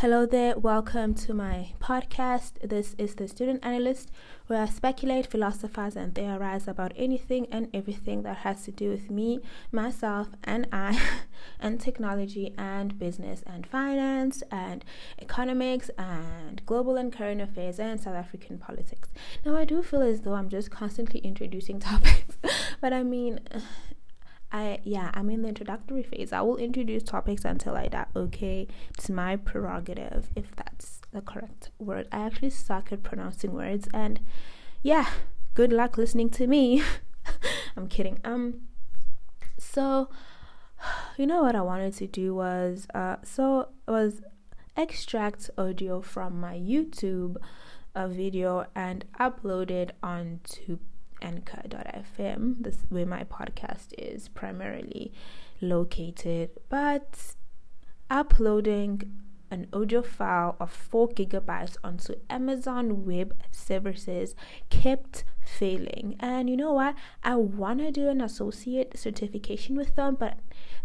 Hello there, welcome to my podcast. This is the Student Analyst, where I speculate, philosophize, and theorize about anything and everything that has to do with me, myself, and I, and technology, and business, and finance, and economics, and global and current affairs, and South African politics. Now, I do feel as though I'm just constantly introducing topics, but I mean, I yeah, I'm in the introductory phase. I will introduce topics until I die. Okay, it's my prerogative if that's the correct word. I actually suck at pronouncing words, and yeah, good luck listening to me. I'm kidding. Um, so you know what I wanted to do was uh, so was extract audio from my YouTube a uh, video and upload it onto anchor.fm this where my podcast is primarily located but uploading an audio file of 4 gigabytes onto Amazon Web Services kept failing. And you know what? I want to do an associate certification with them, but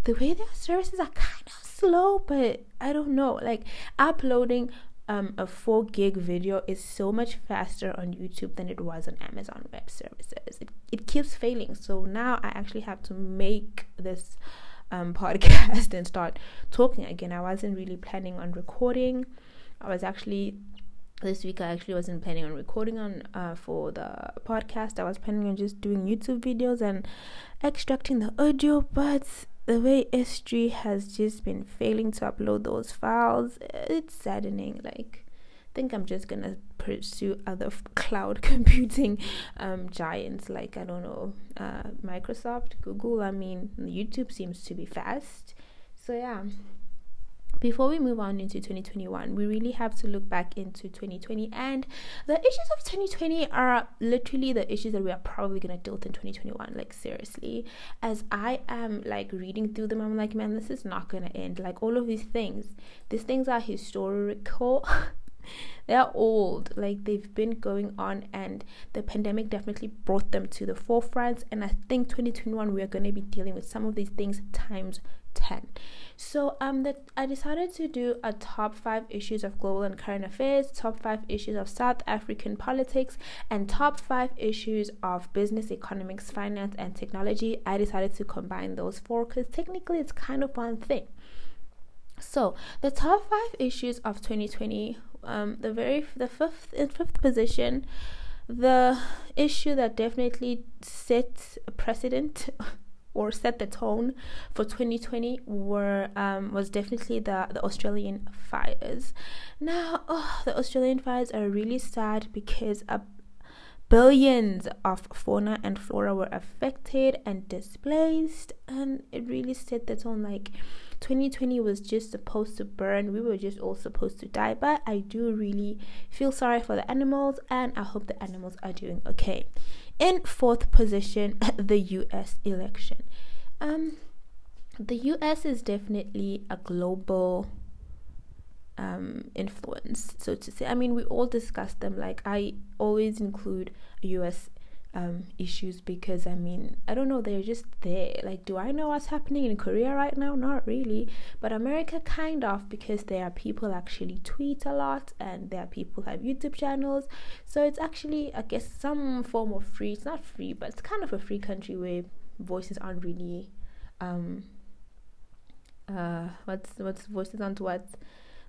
the way their services are kind of slow, but I don't know. Like uploading um, a 4 gig video is so much faster on YouTube than it was on Amazon Web Services. It, it keeps failing. So now I actually have to make this um, podcast and start talking again. I wasn't really planning on recording. I was actually this week I actually wasn't planning on recording on uh, for the podcast. I was planning on just doing YouTube videos and extracting the audio, but the way S3 has just been failing to upload those files, it's saddening. Like, I think I'm just gonna pursue other cloud computing um, giants like I don't know, uh, Microsoft, Google. I mean, YouTube seems to be fast. So yeah before we move on into 2021, we really have to look back into 2020. And the issues of 2020 are literally the issues that we are probably going to deal with in 2021. Like, seriously. As I am like reading through them, I'm like, man, this is not going to end. Like, all of these things, these things are historical. they're old like they've been going on and the pandemic definitely brought them to the forefront and i think 2021 we are going to be dealing with some of these things times 10 so um that i decided to do a top five issues of global and current affairs top five issues of south african politics and top five issues of business economics finance and technology. I decided to combine those four because technically it's kind of one thing. So the top five issues of 2020 um the very the fifth in fifth position the issue that definitely sets a precedent or set the tone for 2020 were um, was definitely the the Australian fires. Now, oh, the Australian fires are really sad because a billions of fauna and flora were affected and displaced, and it really set the tone. Like 2020 was just supposed to burn. We were just all supposed to die. But I do really feel sorry for the animals, and I hope the animals are doing okay. In fourth position, the US election. Um, the US is definitely a global um, influence, so to say. I mean, we all discuss them. Like, I always include US um, issues because I mean, I don't know, they're just there. Like, do I know what's happening in Korea right now? Not really. But America, kind of, because there are people actually tweet a lot and there are people have YouTube channels. So it's actually, I guess, some form of free. It's not free, but it's kind of a free country where voices aren't really. Um, uh, what's what's voices aren't what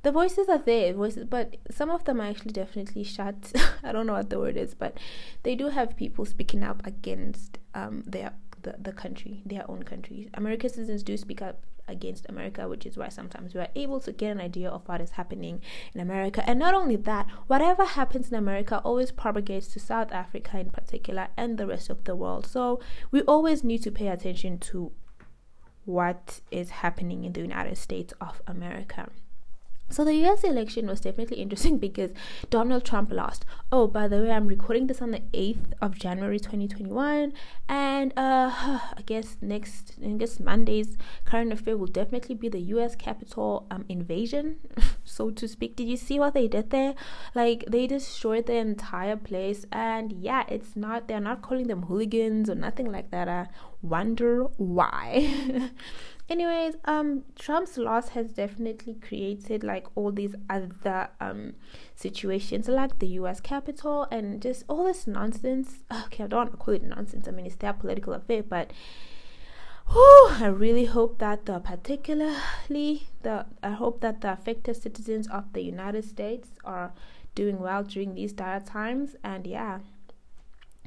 the voices are there voices but some of them are actually definitely shut. I don't know what the word is but they do have people speaking up against um their the, the country their own country. American citizens do speak up against america which is why sometimes we are able to get an idea of what is happening in america. And not only that whatever happens in america always propagates to south africa in particular and the rest of the world. So we always need to pay attention to what is happening in the united states of america so the US election was definitely interesting because Donald Trump lost. Oh, by the way, I'm recording this on the 8th of January 2021 and uh I guess next I guess Monday's current affair will definitely be the US Capitol um invasion, so to speak. Did you see what they did there? Like they destroyed the entire place and yeah, it's not they're not calling them hooligans or nothing like that. I wonder why. Anyways, um, Trump's loss has definitely created like all these other um situations, like the U.S. Capitol and just all this nonsense. Okay, I don't want to call it nonsense. I mean, it's their political affair, but whew, I really hope that the particularly the I hope that the affected citizens of the United States are doing well during these dire times. And yeah,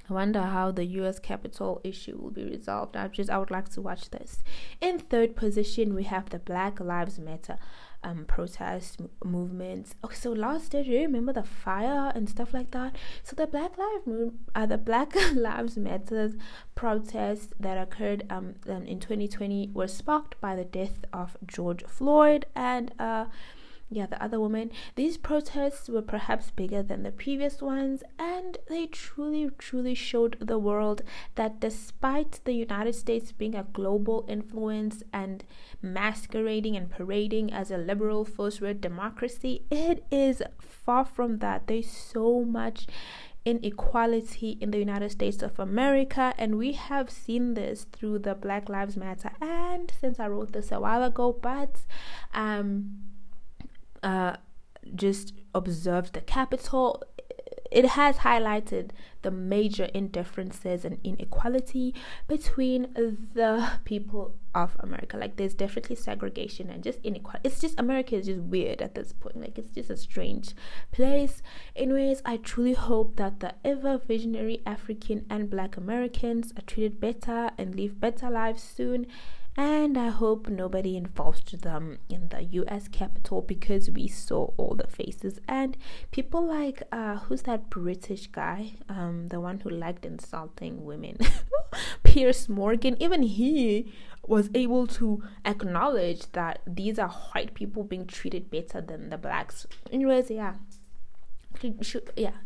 I wonder how the US Capitol issue will be resolved. I just I would like to watch this. In third position, we have the Black Lives Matter um protest m- movements. Okay, so last year, do you remember the fire and stuff like that? So the Black Lives Mo- uh, the Black Lives Matter protests that occurred um, um in 2020 were sparked by the death of George Floyd and uh yeah, the other woman. These protests were perhaps bigger than the previous ones, and they truly, truly showed the world that despite the United States being a global influence and masquerading and parading as a liberal first world democracy, it is far from that. There's so much inequality in the United States of America, and we have seen this through the Black Lives Matter. And since I wrote this a while ago, but um uh, just observed the Capitol. it has highlighted the major indifferences and inequality between the people of America. Like, there's definitely segregation and just inequality. It's just America is just weird at this point. Like, it's just a strange place. Anyways, I truly hope that the ever visionary African and Black Americans are treated better and live better lives soon and I hope nobody involved them in the US Capitol because we saw all the faces. And people like uh who's that British guy? Um the one who liked insulting women. Piers Morgan. Even he was able to acknowledge that these are white people being treated better than the blacks. Anyways yeah. Yeah.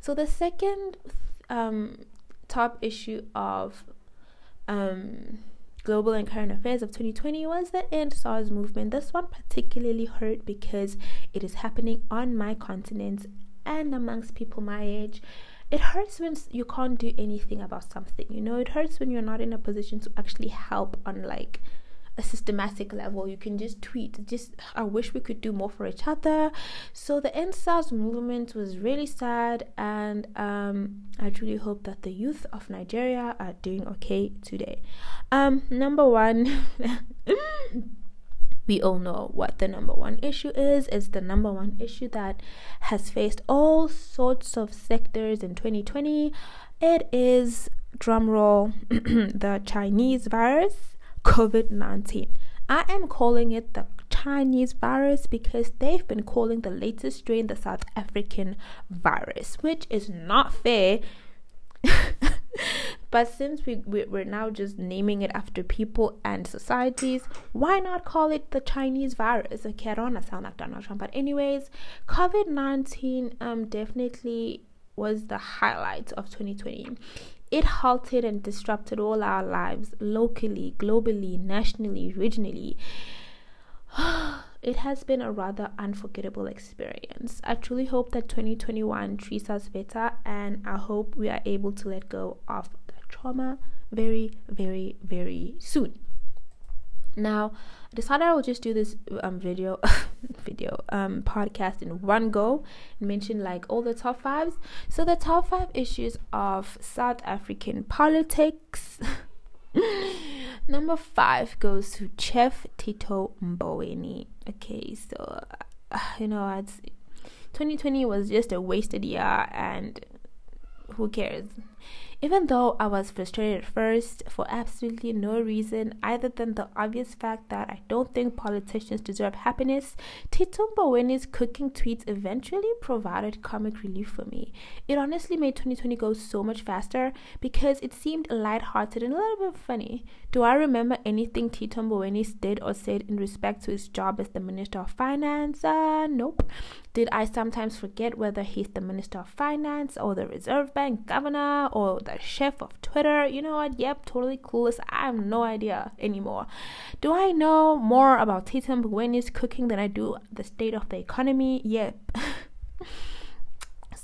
So the second um top issue of um global and current affairs of 2020 was the end SARS movement. This one particularly hurt because it is happening on my continent and amongst people my age. It hurts when you can't do anything about something, you know, it hurts when you're not in a position to actually help on like a systematic level. You can just tweet. Just I wish we could do more for each other. So the End SARS movement was really sad, and um, I truly hope that the youth of Nigeria are doing okay today. Um, number one. we all know what the number one issue is. It's the number one issue that has faced all sorts of sectors in 2020. It is drumroll the Chinese virus COVID 19. I am calling it the Chinese virus because they've been calling the latest strain the South African virus, which is not fair. but since we, we, we're now just naming it after people and societies, why not call it the Chinese virus? Okay, I don't want to sound like Donald Trump, but anyways, COVID 19 um, definitely was the highlight of 2020. It halted and disrupted all our lives locally, globally, nationally, regionally. it has been a rather unforgettable experience. I truly hope that 2021 treats us better, and I hope we are able to let go of the trauma very, very, very soon. Now, I decided I will just do this um video video um podcast in one go mention like all the top fives. So the top five issues of South African politics. Number five goes to Chef Tito Mboweni. Okay, so uh, you know, it's 2020 was just a wasted year, and who cares? Even though I was frustrated at first for absolutely no reason other than the obvious fact that I don't think politicians deserve happiness, Tito Mboweni's cooking tweets eventually provided comic relief for me. It honestly made 2020 go so much faster because it seemed light-hearted and a little bit funny. Do I remember anything Tito Mboweni did or said in respect to his job as the Minister of Finance? Uh, nope. Did I sometimes forget whether he's the Minister of Finance or the Reserve Bank Governor or the chef of Twitter? You know what? Yep, totally clueless. I have no idea anymore. Do I know more about Tito Mboweni's cooking than I do the state of the economy? Yep.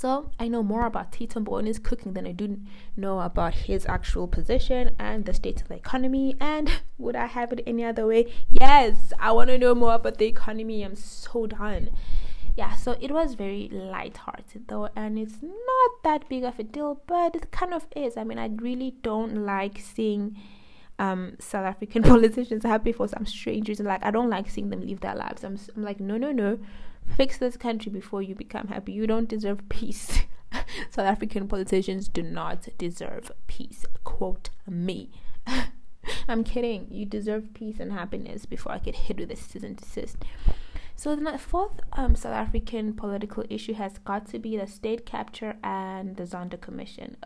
So I know more about Tito Mboweni's cooking than I do know about his actual position and the state of the economy. And would I have it any other way? Yes, I want to know more about the economy. I'm so done. Yeah, so it was very light-hearted though, and it's not that big of a deal, but it kind of is. I mean, I really don't like seeing um, South African politicians happy for some strange reason. Like I don't like seeing them live their lives. I'm, I'm like, no, no, no fix this country before you become happy. You don't deserve peace. South African politicians do not deserve peace. Quote me. I'm kidding. You deserve peace and happiness before I get hit with a cease and desist. So the fourth um, South African political issue has got to be the state capture and the Zondo Commission.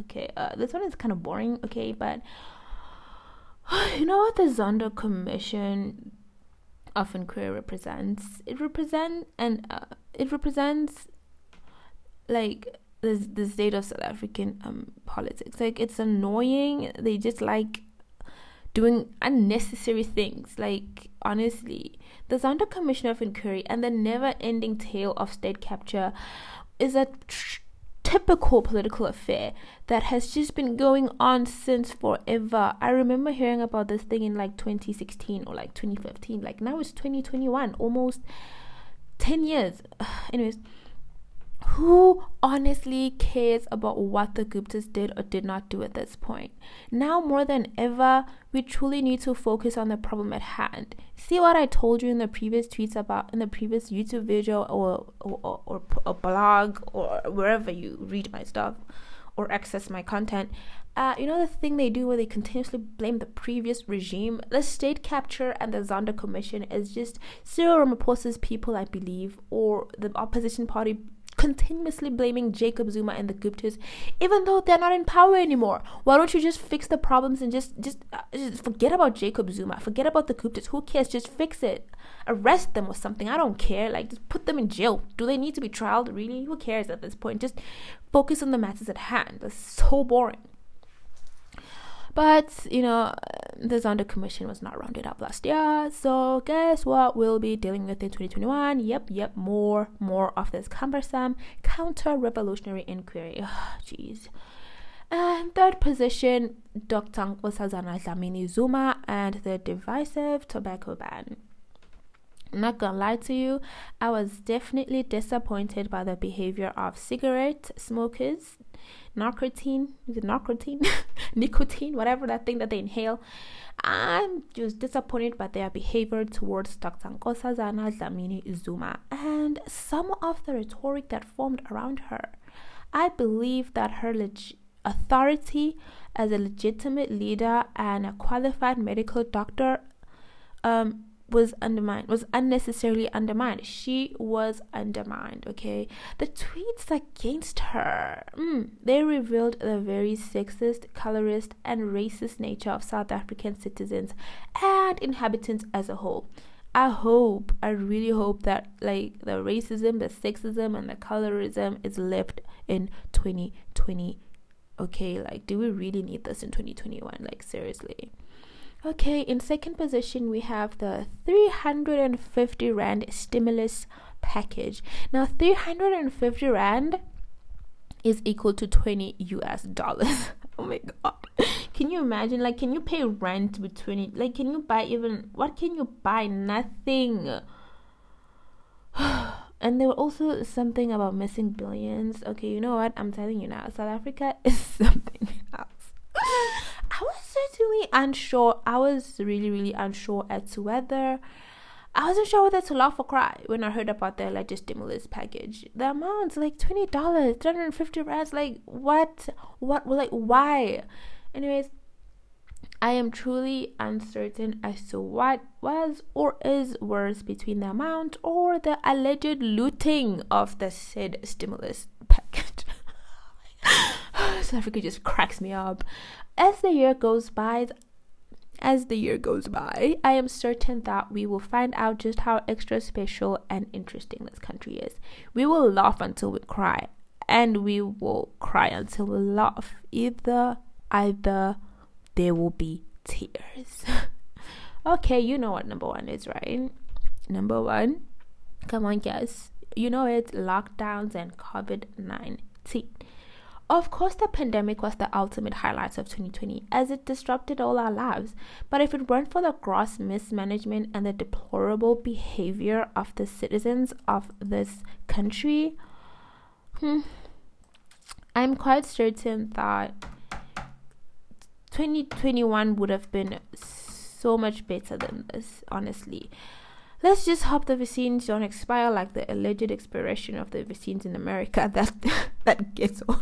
okay, uh, this one is kind of boring. Okay, but you know what the Zondo Commission often queer represents it represent and uh, it represents like the the state of South African um politics. Like it's annoying. They just like doing unnecessary things. Like honestly, the Zondo Commission of Inquiry and the never-ending tale of state capture is a tr- typical political affair that has just been going on since forever. I remember hearing about this thing in like 2016 or like 2015. Like now it's 2021, almost 10 years. Anyways, who honestly cares about what the Guptas did or did not do at this point? Now more than ever, we truly need to focus on the problem at hand. See what I told you in the previous tweets about, in the previous YouTube video or or, or, or a blog or wherever you read my stuff or access my content. Uh, you know the thing they do where they continuously blame the previous regime? The state capture and the Zondo Commission is just Cyril Ramaphosa's people, I believe, or the opposition party continuously blaming Jacob Zuma and the Guptas, even though they're not in power anymore. Why don't you just fix the problems and just just, uh, just forget about Jacob Zuma, forget about the Guptas? Who cares? Just fix it, arrest them or something. I don't care. Like just put them in jail. Do they need to be trialed? Really? Who cares at this point? Just focus on the matters at hand. That's so boring. But, you know, the Zondo Commission was not rounded up last year. So, guess what we'll be dealing with in 2021? Yep, yep, more, more of this cumbersome counter revolutionary inquiry. Oh, jeez. and third position, Dr. Nkosazana Dlamini Zuma and the divisive tobacco ban. I'm not gonna lie to you, I was definitely disappointed by the behavior of cigarette smokers nicotine, nicotine? nicotine, whatever that thing that they inhale. I'm just disappointed by their behavior towards Dr. Nkosazana Dlamini Zuma and some of the rhetoric that formed around her. I believe that her leg- authority as a legitimate leader and a qualified medical doctor um, was undermined, was unnecessarily undermined. She was undermined, okay? The tweets against her, mm, they revealed the very sexist, colorist, and racist nature of South African citizens and inhabitants as a whole. I hope, I really hope that like the racism, the sexism, and the colorism is left in 2020. Okay, like, do we really need this in 2021? Like, seriously. Okay, in second position, we have the 350 Rand stimulus package. Now, 350 Rand is equal to 20 US dollars. oh my god. Can you imagine? Like, can you pay rent with 20? Like, can you buy even what can you buy? Nothing. and there were also something about missing billions. Okay, you know what? I'm telling you now, South Africa is something. I was certainly unsure. I was really, really unsure as to whether I wasn't sure whether to laugh or cry when I heard about the alleged stimulus package. The amount, like twenty dollars, three hundred and fifty rands. Like what? What? Like why? Anyways, I am truly uncertain as to what was or is worse between the amount or the alleged looting of the said stimulus package. South Africa just cracks me up. As the year goes by, as the year goes by, I am certain that we will find out just how extra special and interesting this country is. We will laugh until we cry, and we will cry until we laugh. Either, either there will be tears. okay, you know what number one is, right? Number one, come on, guys. You know it, lockdowns and COVID 19. Of course, the pandemic was the ultimate highlight of 2020 as it disrupted all our lives. But if it weren't for the gross mismanagement and the deplorable behavior of the citizens of this country, hmm, I'm quite certain that 2021 would have been so much better than this, honestly. Let's just hope the vaccines don't expire like the alleged expiration of the vaccines in America. That that ghetto.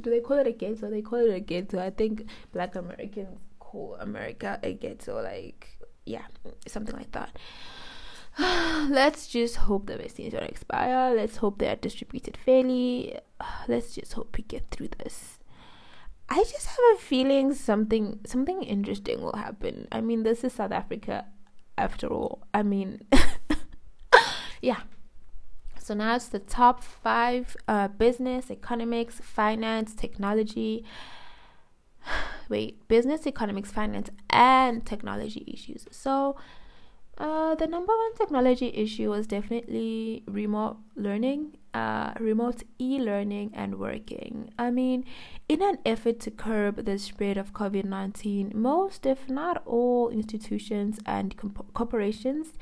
Do they call it a ghetto? They call it a ghetto. I think Black Americans call America a ghetto. Like yeah, something like that. Let's just hope the vaccines don't expire. Let's hope they are distributed fairly. Let's just hope we get through this. I just have a feeling something something interesting will happen. I mean, this is South Africa after all. I mean, yeah. So now it's the top five uh, business, economics, finance, technology. Wait, business, economics, finance, and technology issues. So uh, the number one technology issue was definitely remote learning, uh, remote e learning, and working. I mean, in an effort to curb the spread of COVID 19, most, if not all, institutions and comp- corporations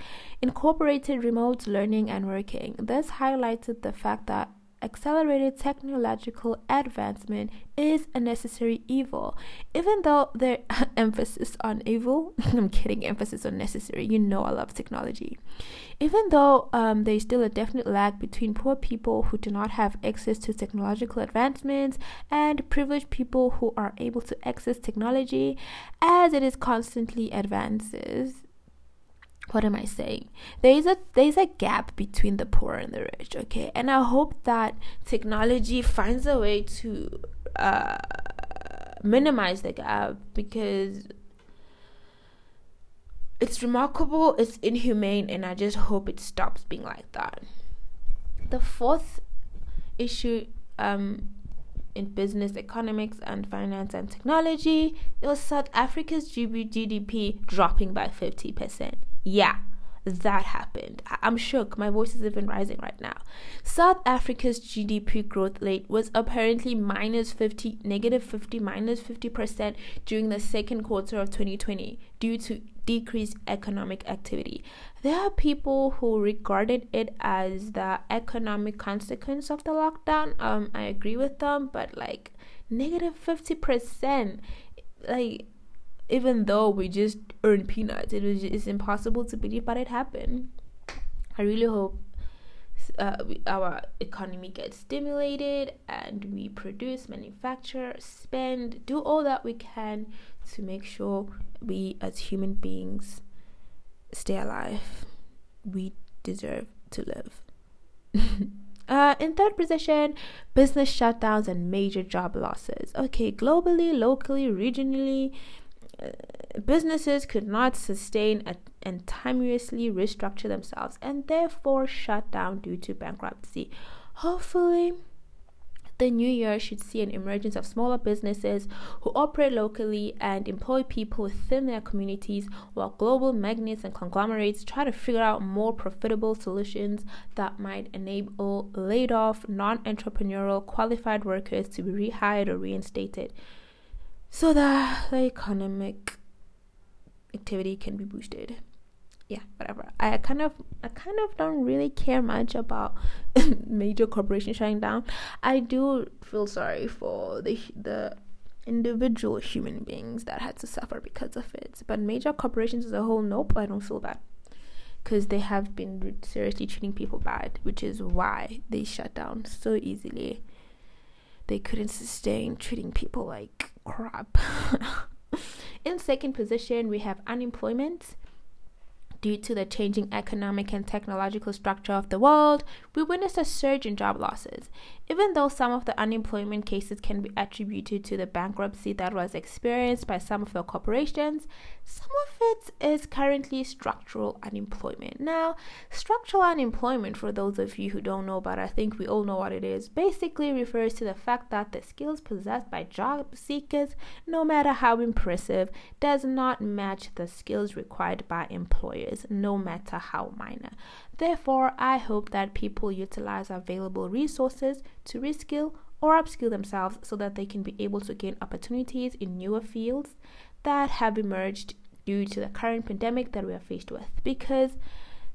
incorporated remote learning and working. This highlighted the fact that accelerated technological advancement is a necessary evil. Even though their emphasis on evil, I'm kidding, emphasis on necessary. You know, I love technology. Even though um, there's still a definite lag between poor people who do not have access to technological advancements and privileged people who are able to access technology, as it is constantly advances what am I saying? There is a there is a gap between the poor and the rich, okay? And I hope that technology finds a way to uh, minimize the gap because it's remarkable, it's inhumane, and I just hope it stops being like that. The fourth issue um, in business, economics, and finance and technology, it was South Africa's GDP dropping by 50% yeah, that happened. I- am shook. My voice is even rising right now. South Africa's GDP growth rate was apparently minus 50, negative 50, minus 50% during the second quarter of 2020 due to decreased economic activity. There are people who regarded it as the economic consequence of the lockdown. Um, I agree with them, but like negative 50%, like even though we just earned peanuts, it was it's impossible to believe, but it happened. I really hope uh, we, our economy gets stimulated and we produce, manufacture, spend, do all that we can to make sure we as human beings stay alive. We deserve to live. Uh, in third position, business shutdowns and major job losses. Okay, globally, locally, regionally, businesses could not sustain a, and timeously restructure themselves and therefore shut down due to bankruptcy. Hopefully, the new year should see an emergence of smaller businesses who operate locally and employ people within their communities, while global magnates and conglomerates try to figure out more profitable solutions that might enable laid off, non entrepreneurial, qualified workers to be rehired or reinstated so that the economic activity can be boosted. Yeah whatever. I kind of i kind of don't really care much about major corporations shutting down. I do feel sorry for the the individual human beings that had to suffer because of it. But major corporations as a whole nope i don't feel bad because they have been seriously treating people bad which is why they shut down so easily. They couldn't sustain treating people like crap. In second position, we have unemployment. Due to the changing economic and technological structure of the world, we witnessed a surge in job losses. Even though some of the unemployment cases can be attributed to the bankruptcy that was experienced by some of the corporations, some of it is currently structural unemployment. Now, structural unemployment, for those of you who don't know, but I think we all know what it is, basically refers to the fact that the skills possessed by job seekers, no matter how impressive, does not match the skills required by employers. no matter how minor. Therefore, I hope that people utilize available resources to reskill or upskill themselves so that they can be able to gain opportunities in newer fields that have emerged due to the current pandemic that we are faced with. Because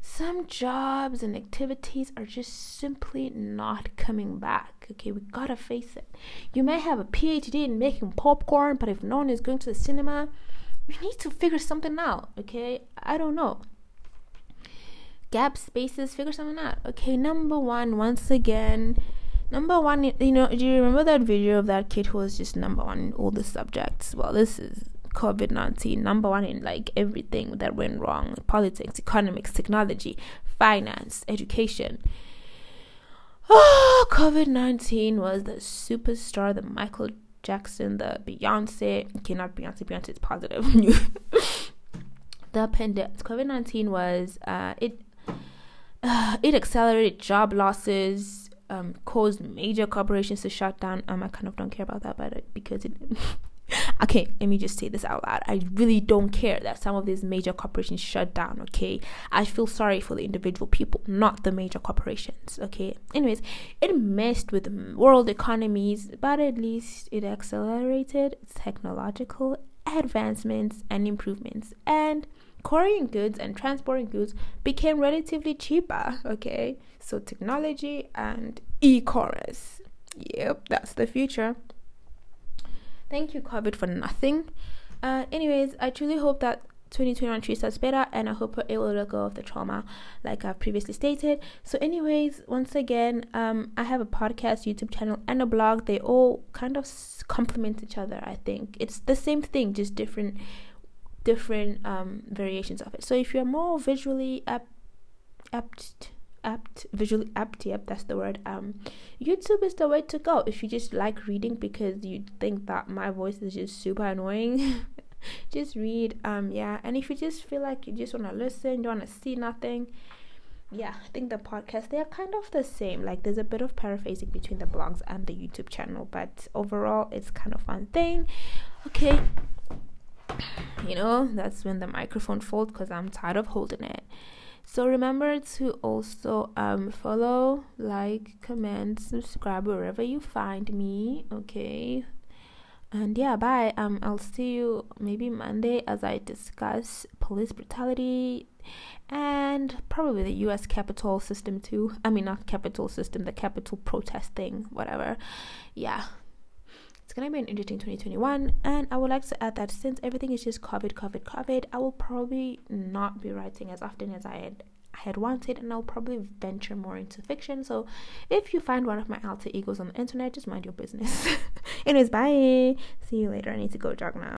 some jobs and activities are just simply not coming back. Okay, we gotta face it. You may have a PhD in making popcorn, but if no one is going to the cinema, we need to figure something out. Okay, I don't know. Gap spaces, figure something out. Okay, number one, once again, number one, you know, do you remember that video of that kid who was just number one in all the subjects? Well, this is COVID 19, number one in like everything that went wrong politics, economics, technology, finance, education. Oh, COVID 19 was the superstar, the Michael Jackson, the Beyonce. Okay, not Beyonce, Beyonce is positive. the pandemic, COVID 19 was, uh, it, uh, it accelerated job losses, um, caused major corporations to shut down. Um, I kind of don't care about that, but because it okay, let me just say this out loud. I really don't care that some of these major corporations shut down, okay? I feel sorry for the individual people, not the major corporations, okay? Anyways, it messed with world economies, but at least it accelerated technological advancements and improvements. And couriering goods and transporting goods became relatively cheaper, okay? So technology and e-commerce. Yep, that's the future. Thank you, COVID, for nothing. Uh, anyways, I truly hope that 2021 treats us better and I hope able to let go of the trauma like I've previously stated. So, anyways, once again, um, I have a podcast, YouTube channel, and a blog. They all kind of complement each other, I think. It's the same thing, just different different um variations of it. So if you're more visually apt apt apt visually apt yep that's the word um youtube is the way to go if you just like reading because you think that my voice is just super annoying. Just read um yeah and if you just feel like you just want to listen you want to see nothing yeah i think the podcast they are kind of the same. Like there's a bit of paraphrasing between the blogs and the youtube channel but overall it's kind of fun thing. Okay you know that's when the microphone folds because i'm tired of holding it so remember to also um, follow, like, comment, subscribe wherever you find me. Okay. And yeah, bye. Um, I'll see you maybe Monday as I discuss police brutality and probably the U.S. Capitol system too. I mean, not capital system, the Capitol protest thing, whatever. Yeah it's gonna be an interesting 2021 and i would like to add that since everything is just covid covid covid i will probably not be writing as often as i had I had wanted, and I'll probably venture more into fiction. So, if you find one of my alter egos on the internet, just mind your business. Anyways, bye. See you later. I need to go jog now.